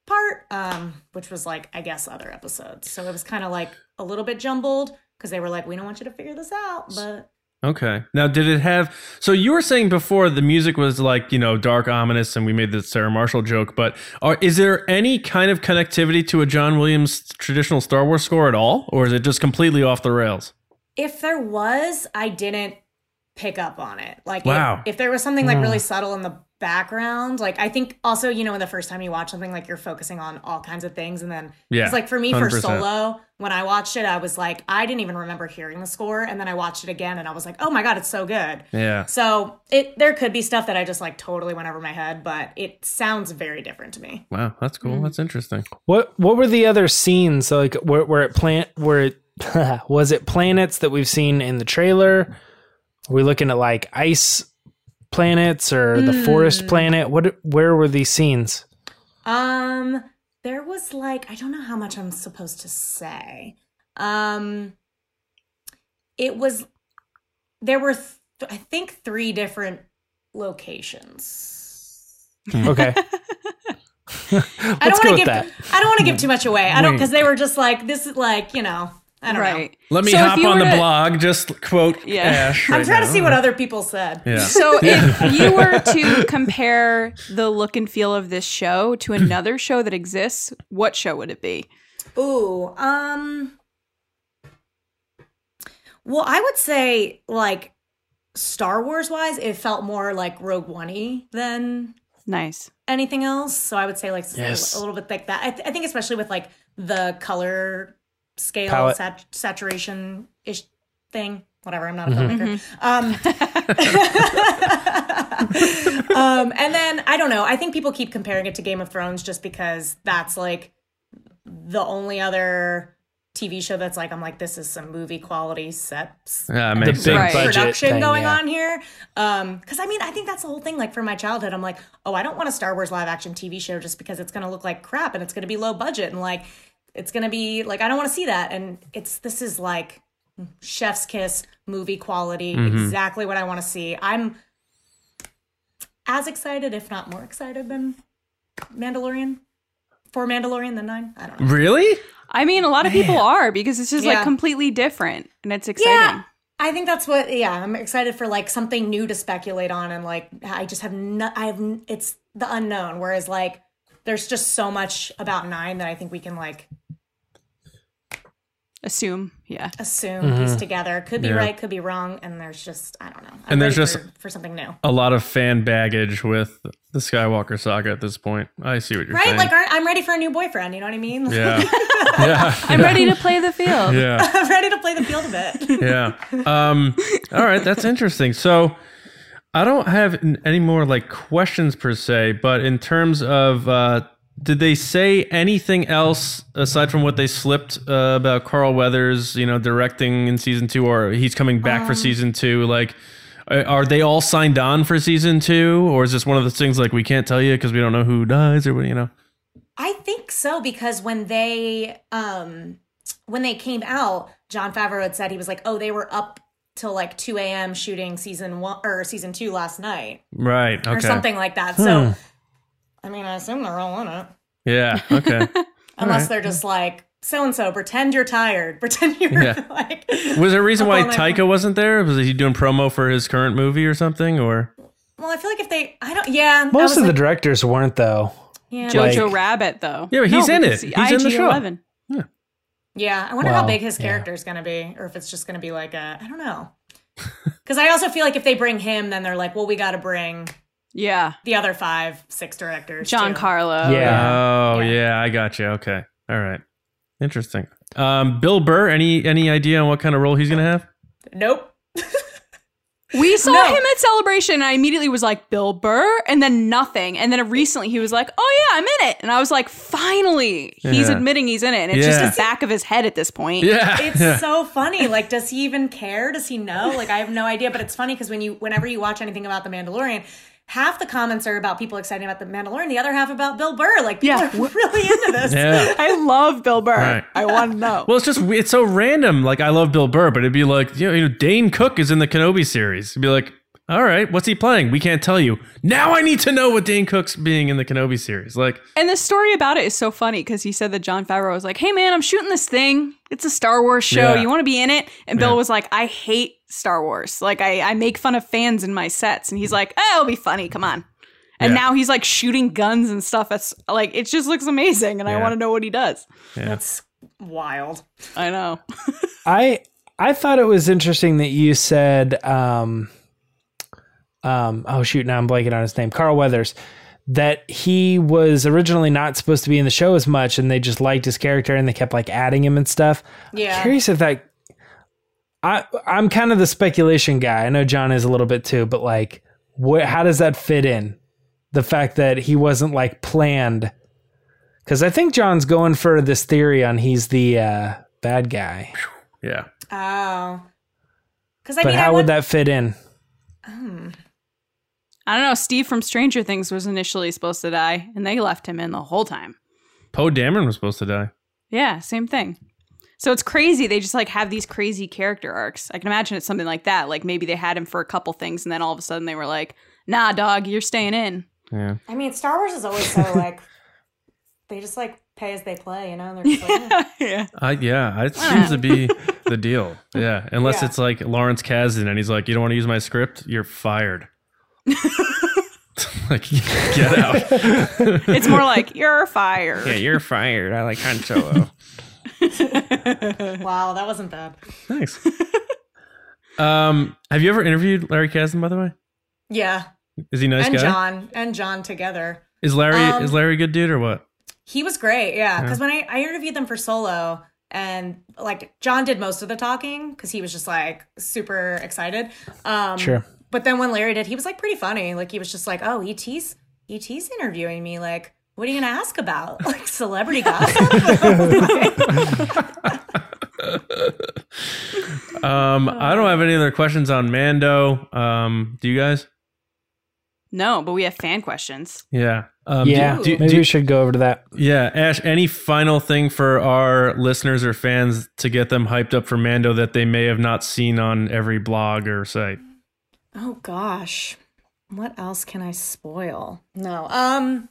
part, um, which was like I guess other episodes. So it was kind of like a little bit jumbled because they were like, we don't want you to figure this out, but Okay. Now, did it have? So you were saying before the music was like you know dark, ominous, and we made the Sarah Marshall joke. But are, is there any kind of connectivity to a John Williams traditional Star Wars score at all, or is it just completely off the rails? if there was, I didn't pick up on it. Like, Wow. if, if there was something like really hmm. subtle in the background, like I think also, you know, when the first time you watch something, like you're focusing on all kinds of things, and then Yeah, it's like for me for 100%. solo, when I watched it, I was like, I didn't even remember hearing the score, and then I watched it again, and I was like, oh my god, it's so good. Yeah. So it there could be stuff that I just like totally went over my head, but it sounds very different to me. Wow, that's cool. Mm. That's interesting. What What were the other scenes? Like, where, where it plant? Where it [LAUGHS] was it planets that we've seen in the trailer? Are we looking at like ice planets or the forest planet? What? Where were these scenes? Um, there was like I don't know how much I'm supposed to say. Um, it was there were th- I think three different locations. Okay, [LAUGHS] [LAUGHS] I don't want to give that. I don't want to give too much away. I don't because they were just like this is like you know I don't right. Let me So hop on the to- blog. Just quote [LAUGHS] Yeah. Ash. know. I'm right trying to see what other people said. Yeah. [LAUGHS] So if [LAUGHS] you were to compare the look and feel of this show to another show that exists, what show would it be? Ooh, um Well, I would say like Star Wars wise, it felt more like Rogue One than Nice. anything else. So I would say like Yes. a little bit like that. I, th- I think especially with like the color scale Palette. sat- saturation ish thing. Whatever. I'm not a Mm-hmm. filmmaker. Um, [LAUGHS] [LAUGHS] um, and then I don't know. I think people keep comparing it to Game of Thrones just because that's like the only other TV show that's like I'm like this is some movie quality sets Yeah, it The makes big sense. Right. budget production thing, going yeah. on here. Um, because I mean, I think that's the whole thing. Like for my childhood, I'm like, oh, I don't want a Star Wars live action TV show just because it's gonna look like crap and it's gonna be low budget and like it's gonna be like I don't want to see that. And it's this is like chef's kiss movie quality, mm-hmm. exactly what I want to see. I'm as excited, if not more excited than Mandalorian. For Mandalorian than nine, I don't know. Really? I mean, a lot of people are because it's just Yeah. like completely different and it's exciting. Yeah. I think that's what yeah, I'm excited for like something new to speculate on and like I just have no I have it's the unknown whereas like there's just so much about 9 that I think we can like Assume. Yeah. assume piece together. Could be Yeah. right, could be wrong and there's just I don't know. I'm And there's just- for, for something new. A lot of fan baggage with the Skywalker saga at this point. I see what you're Right? saying. Like I'm ready for a new boyfriend, you know what I mean? yeah. [LAUGHS] yeah. I'm ready to play the field. Yeah. [LAUGHS] I'm ready to play the field a bit. yeah. Um, all right, that's interesting. So I don't have any more like questions per se, but in terms of uh, did they say anything else aside from what they slipped uh, about Carl Weathers, you know, directing in season two, or he's coming back for season two? Like, are they all signed on for season two, or is this one of those things like we can't tell you because we don't know who dies or what? You know? I think so because when they um when they came out, Jon Favreau had said he was like, "Oh, they were up till like 2 a.m. shooting season one or season two last night Right. Okay. or something like that." So, I mean, I assume they're all in it, Yeah. Okay. [LAUGHS] unless right. they're just like so and so. Pretend you're tired. [LAUGHS] Pretend you're Yeah. like. Was there a reason why all night. Taika wasn't there? Was he doing promo for his current movie or something? Or Well, I feel like if they, I don't. Yeah, Most was of the directors weren't though. Yeah. Jojo Like- Rabbit though. Yeah, but he's in it. He's in the show. IG-11. Yeah, I wonder Well, how big his character is going to be, or if it's just going to be like a, I don't know. [LAUGHS] Because I also feel like if they bring him, then they're like, well, we got to bring Yeah. the other five, six directors. John too. Carlo. Yeah. Oh Yeah. yeah. I got you. Okay. All right. Interesting. Um, Bill Burr. Any any idea on what kind of role he's gonna have? Nope. We [LAUGHS] saw No. him at Celebration, and I immediately was like, Bill Burr, and then nothing. And then recently he was like, Oh, yeah, I'm in it. And I was like, Finally, he's Yeah. admitting he's in it. And it's Yeah. just the back of his head at this point. Yeah. It's [LAUGHS] yeah. so funny. Like, does he even care? Does he know? Like, I have no idea. But it's funny because when you, whenever you watch anything about the Mandalorian, half the comments are about people excited about the Mandalorian, the other half about Bill Burr. Like, people Yeah. are [LAUGHS] really into this. Yeah. [LAUGHS] I love Bill Burr. Right. I want to know. Well, it's just it's so random. Like I love Bill Burr, but it'd be like you know, you know Dane Cook is in the Kenobi series. It'd be like, all right, what's he playing? We can't tell you. Now I need to know what Dane Cook's being in the Kenobi series. Like, And the story about it is so funny because he said that Jon Favreau was like, "Hey man, I'm shooting this thing. It's a Star Wars show. Yeah. You want to be in it?" And Bill Yeah. was like, "I hate Star Wars. Like I, I make fun of fans in my sets." And he's like, "Oh, it'll be funny. Come on." And Yeah. now he's like shooting guns and stuff. It's like it just looks amazing, and I want to know what he does. yeah, That's wild. I know. [LAUGHS] I I thought it was interesting that you said um um oh shoot now I'm blanking on his name Carl Weathers that he was originally not supposed to be in the show as much and they just liked his character and they kept like adding him and stuff. Yeah. Curious if that I I'm kind of the speculation guy. I know John is a little bit too, but like what how does that fit in? The fact that he wasn't like planned cuz I think John's going for this theory on he's the uh bad guy. yeah. Oh. Because I but mean, how I would would that fit in? I don't know. Steve from Stranger Things was initially supposed to die, and they left him in the whole time. Poe Dameron was supposed to die. Yeah, same thing. So it's crazy. They just like have these crazy character arcs. I can imagine it's something like that. Like maybe they had him for a couple things, and then all of a sudden they were like, "Nah, dog, you're staying in." Yeah. I mean, Star Wars is always so [LAUGHS] like they just like pay as they play, you know. They're just like, eh. yeah. I yeah, it seems to be [LAUGHS] the deal. Yeah, unless Yeah. it's like Lawrence Kasdan and he's like, "You don't want to use my script? You're fired." [LAUGHS] like, get out. It's more like you're fired. yeah, you're fired. I like Han Solo. [LAUGHS] wow, that wasn't bad. Thanks. Um, have you ever interviewed Larry Kasdan? By the way, Yeah, is he a nice and guy? John and John together. Is Larry Um, is Larry a good dude or what? He was great, yeah. Because when I, I interviewed them for Solo, and like John did most of the talking because he was just like super excited. Um, Sure. But then when Larry did, he was like pretty funny. Like he was just like, "Oh, ET's ET's interviewing me. Like, what are you gonna ask about? [LAUGHS] Like celebrity gossip?" [LAUGHS] Um, I don't have any other questions on Mando. Um, do you guys? No, but we have fan questions. Yeah. Um, do- yeah, do- maybe do- we should go over to that. Yeah, Ash, any final thing for our listeners or fans to get them hyped up for Mando that they may have not seen on every blog or site? oh gosh, what else can I spoil? No, um,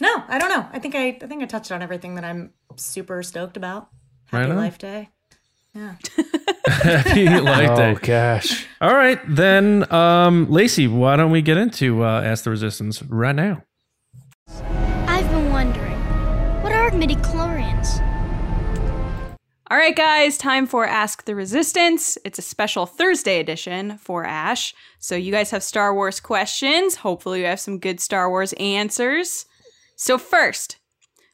no, I don't know. I think I, I think I touched on everything that I'm super stoked about. Happy Right on. Life Day. Yeah. Happy [LAUGHS] Life oh Day. gosh. All right, then, um, Lacey, why don't we get into uh, Ask the Resistance right now? I've been wondering, what are midi chlorians? All right, guys, time for Ask the Resistance. It's a special Thursday edition for Ash. So you guys have Star Wars questions. Hopefully, you have some good Star Wars answers. So first,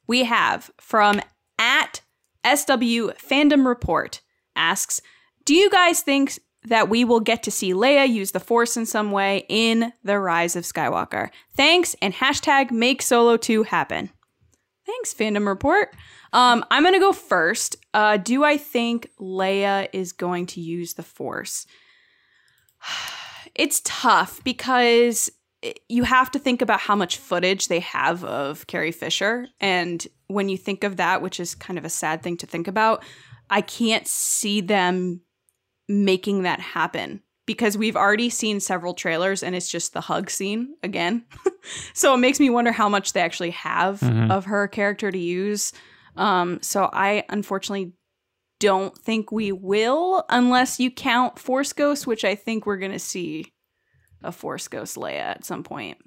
we have from at SW Fandom Report asks, "Do you guys think that we will get to see Leia use the Force in some way in the Rise of Skywalker? Thanks and hashtag Make Solo 2 happen." Thanks, Fandom Report. Um, I'm gonna go first. Uh, do I think Leia is going to use the Force? [SIGHS] It's tough because you have to think about how much footage they have of Carrie Fisher, and when you think of that, which is kind of a sad thing to think about, I can't see them making that happen because we've already seen several trailers and it's just the hug scene again. [LAUGHS] so it makes me wonder how much they actually have Mhm. of her character to use. Um, so I unfortunately don't think we will unless you count Force Ghost, which I think we're going to see a Force Ghost Leia at some point.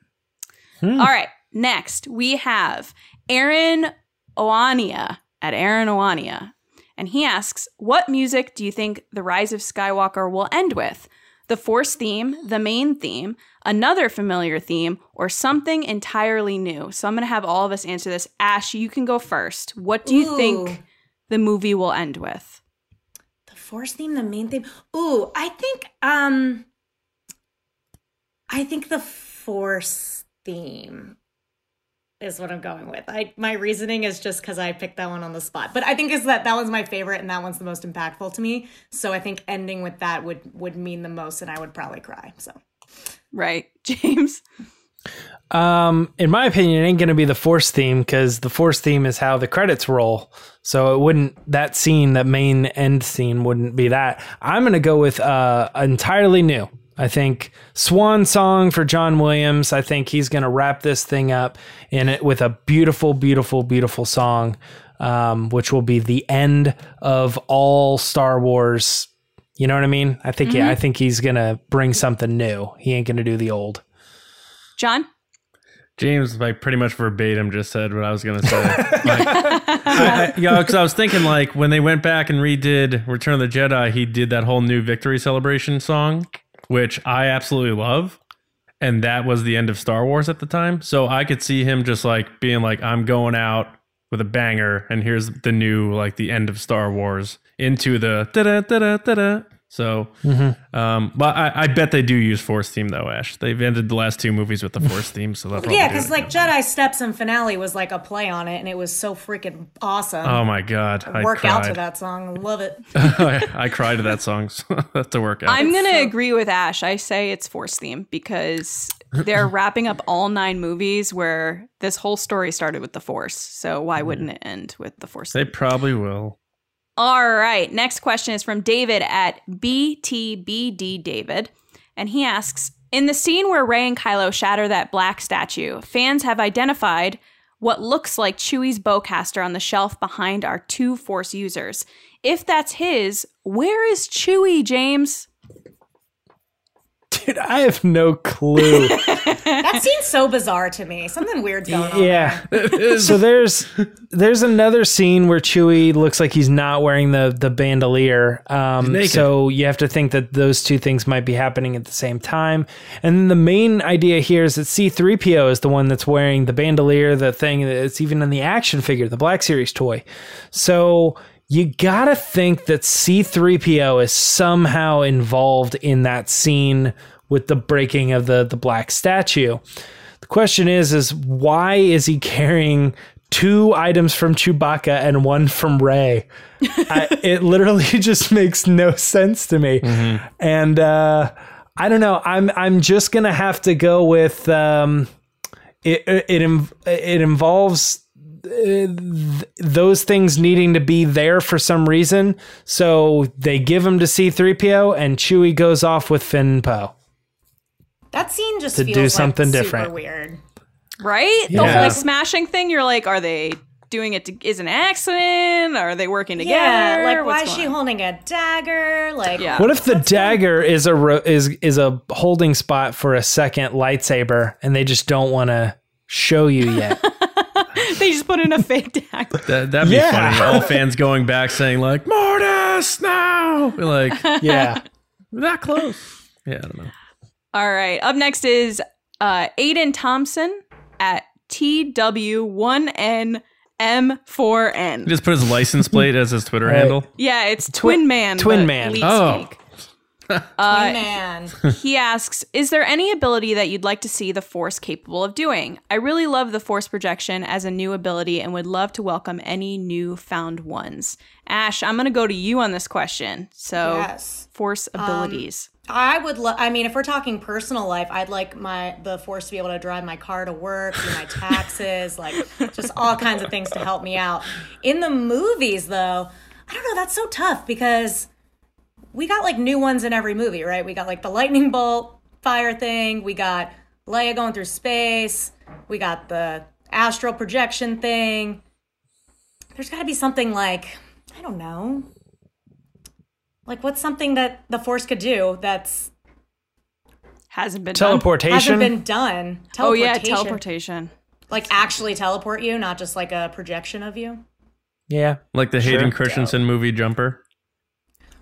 Hmm. All right. Next, we have Aaron Oania at Aaron Oania. And he asks, What music do you think The Rise of Skywalker will end with? The Force theme, the main theme, another familiar theme, or something entirely new? So I'm going to have all of us answer this. Ash, you can go first. What do you Ooh. think the movie will end with? The force theme, the main theme. Ooh, I think um I think the force theme is what I'm going with. I my reasoning is just because I picked that one on the spot. But I think is that that one's my favorite and that one's the most impactful to me. So I think ending with that would would mean the most and I would probably cry. So Right, [LAUGHS] James? Um, in my opinion, it ain't going to be the Force theme because the Force theme is how the credits roll. So it wouldn't that scene, that main end scene, wouldn't be that. I'm going to go with uh, entirely new. I think Swan Song for John Williams. I think he's going to wrap this thing up in it with a beautiful, beautiful, beautiful song, um, which will be the end of all Star Wars. You know what I mean? I think yeah, I think he's going to bring something new. He ain't going to do the old. John? James, like pretty much verbatim, just said what I was gonna say. [LAUGHS] like, I, I, [LAUGHS] yeah, because I was thinking like when they went back and redid Return of the Jedi, he did that whole new victory celebration song, which I absolutely love, and that was the end of Star Wars at the time. So I could see him just like being like, "I'm going out with a banger, and here's the new like the end of Star Wars into the da da da da da da." So, um, but I, I bet they do use Force theme though, Ash. They've ended the last two movies with the [LAUGHS] Force theme, so they'll probably yeah, because like again. Jedi Steps and finale was like a play on it, and it was so freaking awesome. Oh my god, I Work cried. out to that song, love it. I, [LAUGHS] I cried to that song. So [LAUGHS] that's a workout. I'm going to agree with Ash. I say it's Force theme because they're [CLEARS THROAT] wrapping up all nine movies where this whole story started with the Force. So why wouldn't it end with the Force they theme? probably will. All right. Next question is from David at BTBD David. And he asks In the scene where Rey and Kylo shatter that black statue, fans have identified what looks like Chewie's bowcaster on the shelf behind our two Force users. If that's his, where is Chewie, James? Dude, I have no clue. [LAUGHS] That seems so bizarre to me. Something weird's going on. yeah. so there's there's another scene where Chewie looks like he's not wearing the the bandolier. Um, so you have to think that those two things might be happening at the same time. And then the main idea here is that C3PO is the one that's wearing the bandolier, the thing that's even in the action figure, the Black Series toy. So you gotta think that C3PO is somehow involved in that scene with the breaking of the the black statue. The question is, is why is he carrying two items from Chewbacca and one from Rey? [LAUGHS] It literally [LAUGHS] just makes no sense to me. And uh, I don't know. I'm I'm just gonna have to go with um, it. It it, it involves. uh, th- Those things needing to be there for some reason, so they give them to C-3PO, and Chewie goes off with Finn Poe. That scene just To feels do like something super different. weird. Right? The Yeah. whole smashing thing, you're like, are they doing it to, is an accident? Are they working together? Yeah, like why What's is she on? holding a dagger? Like, Yeah. What if the dagger is a ro- is is a holding spot for a second lightsaber, and they just don't want to show you yet? [LAUGHS] [LAUGHS] they just put in a fake dagger. That, that'd be Yeah. funny. [LAUGHS] All fans going back saying like Mortis now. We're like yeah. that close. Yeah, I don't know. All right. Up next is uh, Aiden Thompson at TW1NM4N. He just put his license [LAUGHS] plate as his Twitter Right. handle. Yeah, it's Twin Man. Twin Man. Oh. speak. [LAUGHS] Uh, man. [LAUGHS] he asks, "Is there any ability that you'd like to see the Force capable of doing? I really love the Force projection as a new ability, and would love to welcome any new found ones." Ash, I'm going to go to you on this question. So, Yes. Force abilities. I would love. I mean, if we're talking personal life, I'd like my the force to be able to drive my car to work, do my taxes, [LAUGHS] like just all kinds of things to help me out. In the movies, though, I don't know. That's so tough because we got like new ones in every movie, right? We got like the lightning bolt fire thing. We got Leia going through space. We got the astral projection thing. There's got to be something like I don't know. Like what's something that the force could do that's Hasn't been done. Teleportation. hasn't been done? Oh yeah, Teleportation. teleportation. Like actually teleport you, not just like a projection of you. Yeah. Like the Hayden Christensen movie Jumper.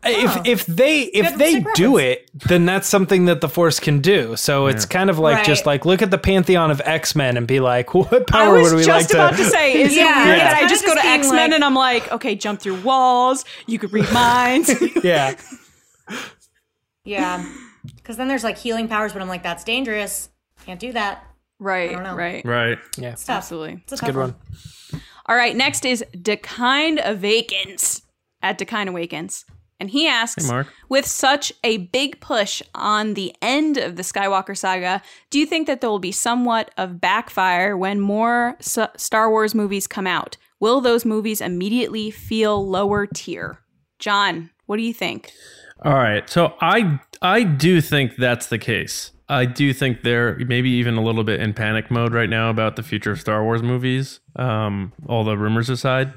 If if they if Good- they do reference. it, then that's something that the Force can do. So it's kind of like just like look at the pantheon of X Men and be like, [LAUGHS] what I power was would we just like about to? to say, is [LAUGHS] Yeah, it weird it's that I kinda just go just to being X Men like- and I'm like, okay, jump through walls, you could read minds. [LAUGHS] yeah, Yeah. Because then there's like healing powers, but I'm like, that's dangerous. Can't do that. right, know. right. Right. yeah, It's tough. Absolutely. It's a good tough one. All right, next is Dekind Awakens at Dekind Awakens. And he asks, Hey, with such a big push on the end of the Skywalker saga, do you think that there will be somewhat of backfire when more S- Star Wars movies come out? Will those movies immediately feel lower tier? John, what do you think? All right. So I I do think that's the case. I do think they're maybe even a little bit in panic mode right now about the future of Star Wars movies. Um, all the rumors aside,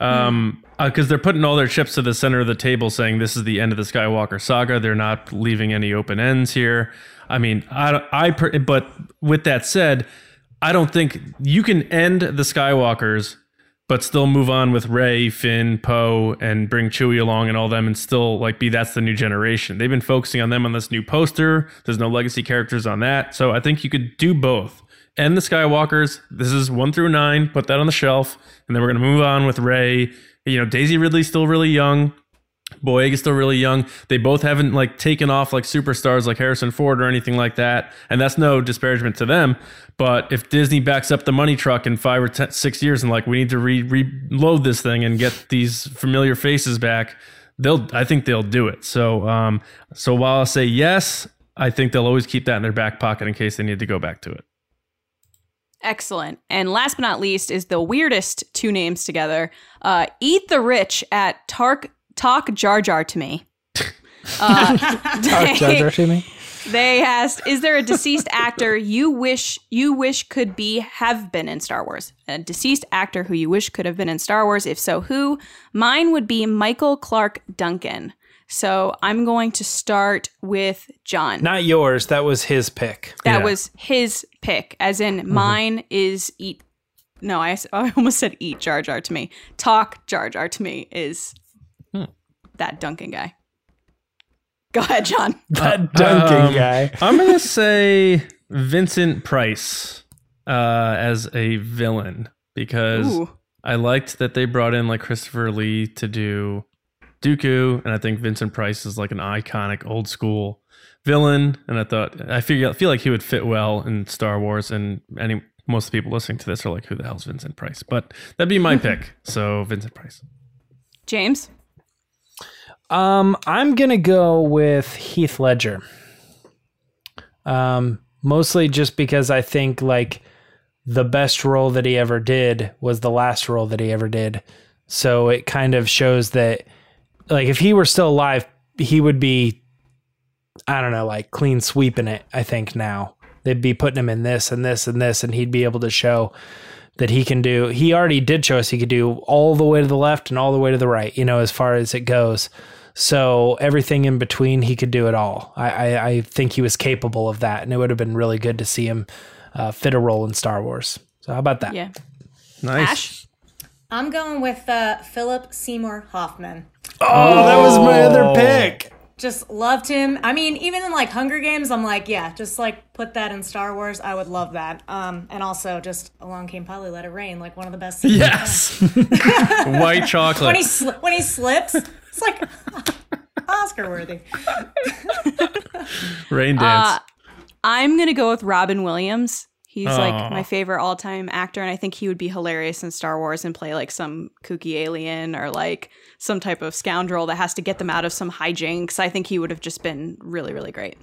um, because they're putting all their chips to the center of the table, saying this is the end of the Skywalker saga. They're not leaving any open ends here. I mean, I I but with that said, I don't think you can end the Skywalkers but still move on with Rey, Finn, Poe, and bring Chewie along and all them, and still like be that's the new generation. They've been focusing on them on this new poster. There's no legacy characters on that, so I think you could do both. End the Skywalkers. This is one through nine. Put that on the shelf, and then we're gonna move on with Rey. You know, Daisy Ridley's still really young. Boyega is still really young. They both haven't like taken off like superstars like Harrison Ford or anything like that, and that's no disparagement to them. But if Disney backs up the money truck in five or ten, six years and like we need to re- reload this thing and get these familiar faces back, they'll. I think they'll do it. So, um, so while I say yes, I think they'll always keep that in their back pocket in case they need to go back to it. Excellent. And last but not least is the weirdest two names together. Uh, Eat the Rich at Tark Talk Jar Jar to me. Uh, [LAUGHS] Talk Jar Jar to [LAUGHS] me. They asked, "Is there a deceased actor you wish you wish could be have been in Star Wars? A deceased actor who you wish could have been in Star Wars? If so, who? Mine would be Michael Clarke Duncan. So I'm going to start with John. Not yours. That was his pick. that Yeah. was his pick, as in mine is eat. No, [LAUGHS] I almost said eat Jar Jar to me. Talk Jar Jar to me is that Duncan guy. Go ahead, John. [LAUGHS] That Duncan Um, guy. [LAUGHS] I'm gonna say Vincent Price uh, as a villain because Ooh. I liked that they brought in like Christopher Lee to do Dooku, and I think Vincent Price is like an iconic old school villain, and I thought I feel feel like he would fit well in Star Wars, and any most people listening to this are like, who the hell's Vincent Price? But that'd be my [LAUGHS] pick. So Vincent Price. James. Um, I'm gonna go with Heath Ledger. Um, mostly just because I think like the best role that he ever did was the last role that he ever did. So it kind of shows that like if he were still alive, he would be I don't know, like clean sweeping it, I think now. They'd be putting him in this and this and this and he'd be able to show that he can do he already did show us he could do all the way to the left and all the way to the right, you know, as far as it goes. So everything in between, he could do it all. I, I, I think he was capable of that, and it would have been really good to see him uh, fit a role in Star Wars. So how about that? Yeah. Nice. Ash. I'm going with uh, Philip Seymour Hoffman. Oh, that was my other pick. Just loved him. I mean, even in like Hunger Games, I'm like, yeah, just like put that in Star Wars. I would love that. Um, and also just Along Came Polly, Let It Rain, like one of the best. scenes. Yes. [LAUGHS] White chocolate. When he sli- when he slips, it's like [LAUGHS] Oscar worthy. Rain dance. Uh, I'm gonna go with Robin Williams. He's like my favorite all-time actor, and I think he would be hilarious in Star Wars and play like some kooky alien or like some type of scoundrel that has to get them out of some hijinks. I think he would have just been really, really great.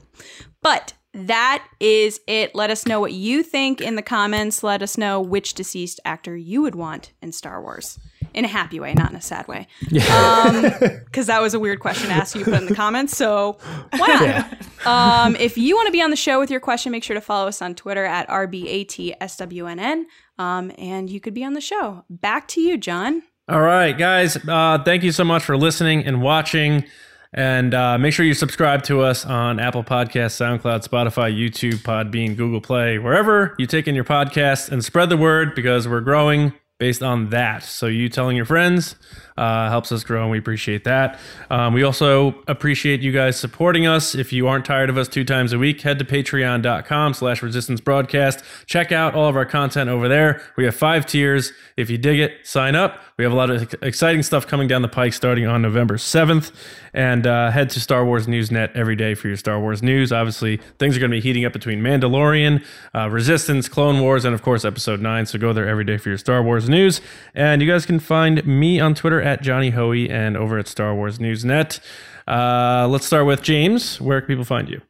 But that is it. Let us know what you think in the comments. Let us know which deceased actor you would want in Star Wars. In a happy way, not in a sad way. [LAUGHS] Because that was a weird question to ask you put in the comments. So why not? Um, if you want to be on the show with your question, make sure to follow us on Twitter at RBATSWNN. Um, and you could be on the show. Back to you, John. All right, guys. Uh, thank you so much for listening and watching. And uh, make sure you subscribe to us on Apple Podcasts, SoundCloud, Spotify, YouTube, Podbean, Google Play, wherever you take in your podcasts, and spread the word because we're growing based on that. So you telling your friends uh, helps us grow, and we appreciate that. Um, we also appreciate you guys supporting us. If you aren't tired of us two times a week, head to patreon.com slash resistance broadcast. Check out all of our content over there. We have five tiers. If you dig it, sign up. We have a lot of exciting stuff coming down the pike starting on November 7th. And uh, head to Star Wars Newsnet every day for your Star Wars news. Obviously, things are going to be heating up between Mandalorian, uh, Resistance, Clone Wars, and of course, Episode 9. So go there every day for your Star Wars news. And you guys can find me on Twitter at Johnny Hoey and over at Star Wars Newsnet. Uh, let's start with James. Where can people find you?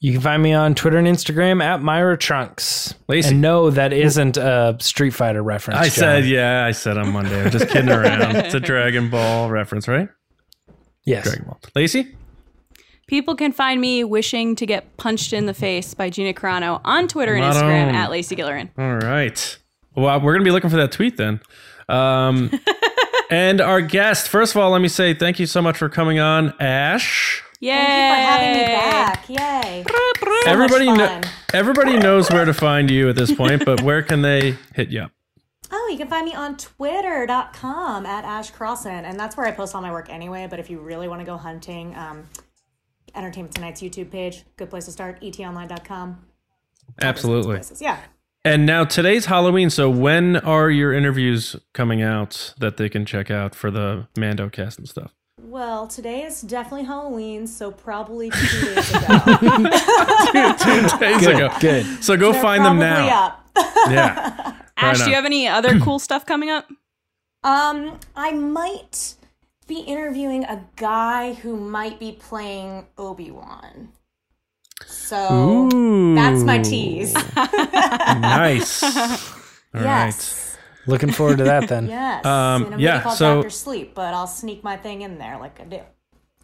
You can find me on Twitter and Instagram at Mirai Trunks. Lacey. And no, that isn't a Street Fighter reference. I John. said, yeah, I said on Monday. I'm just kidding around. It's a [LAUGHS] Dragon Ball reference, right? yes. Dragon Ball. Lacey? People can find me wishing to get punched in the face by Gina Carano on Twitter and Instagram on. at Lacey Gillerin. All right. Well, we're going to be looking for that tweet then. Um, [LAUGHS] and our guest, first of all, let me say thank you so much for coming on, Ash. Yay! Thank you for having me back. Yay. So everybody, much kno- everybody knows where to find you at this point, but where can they hit you up? Oh, you can find me on twitter.com at Ash Crossan. And that's where I post all my work anyway. But if you really want to go hunting, um, Entertainment Tonight's YouTube page, good place to start, etonline.com. Absolutely. Places. Yeah. And now today's Halloween. So when are your interviews coming out that they can check out for the Mando cast and stuff? Well, today is definitely Halloween, so probably two days [LAUGHS] ago. Two days Good. ago. Good. So go They're find them now. up. Yeah. [LAUGHS] Ash, on. do you have any other cool stuff coming up? Um, I might be interviewing a guy who might be playing Obi Wan. So Ooh. that's my tease. nice. [LAUGHS] All right. yes. Looking forward to that then. Yes. Um, in a yeah, movie called so- Doctor Sleep, but I'll sneak my thing in there like I do.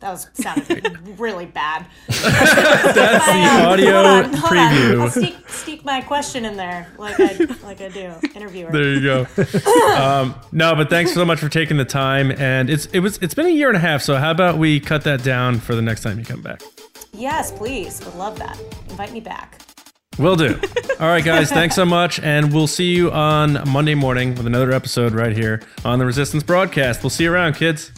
That was sounded really bad. [LAUGHS] That's the audio hold on, hold on. preview. I'll sneak, sneak my question in there like I like I do. Interviewer. There you go. [LAUGHS] um, no, but thanks so much for taking the time. And it's it was it's been a year and a half. So how about we cut that down for the next time you come back? Yes, please. Would love that. Invite me back. Will do. [LAUGHS] All right, guys. Thanks so much, and we'll see you on Monday morning with another episode right here on the Resistance broadcast. We'll see you around, kids.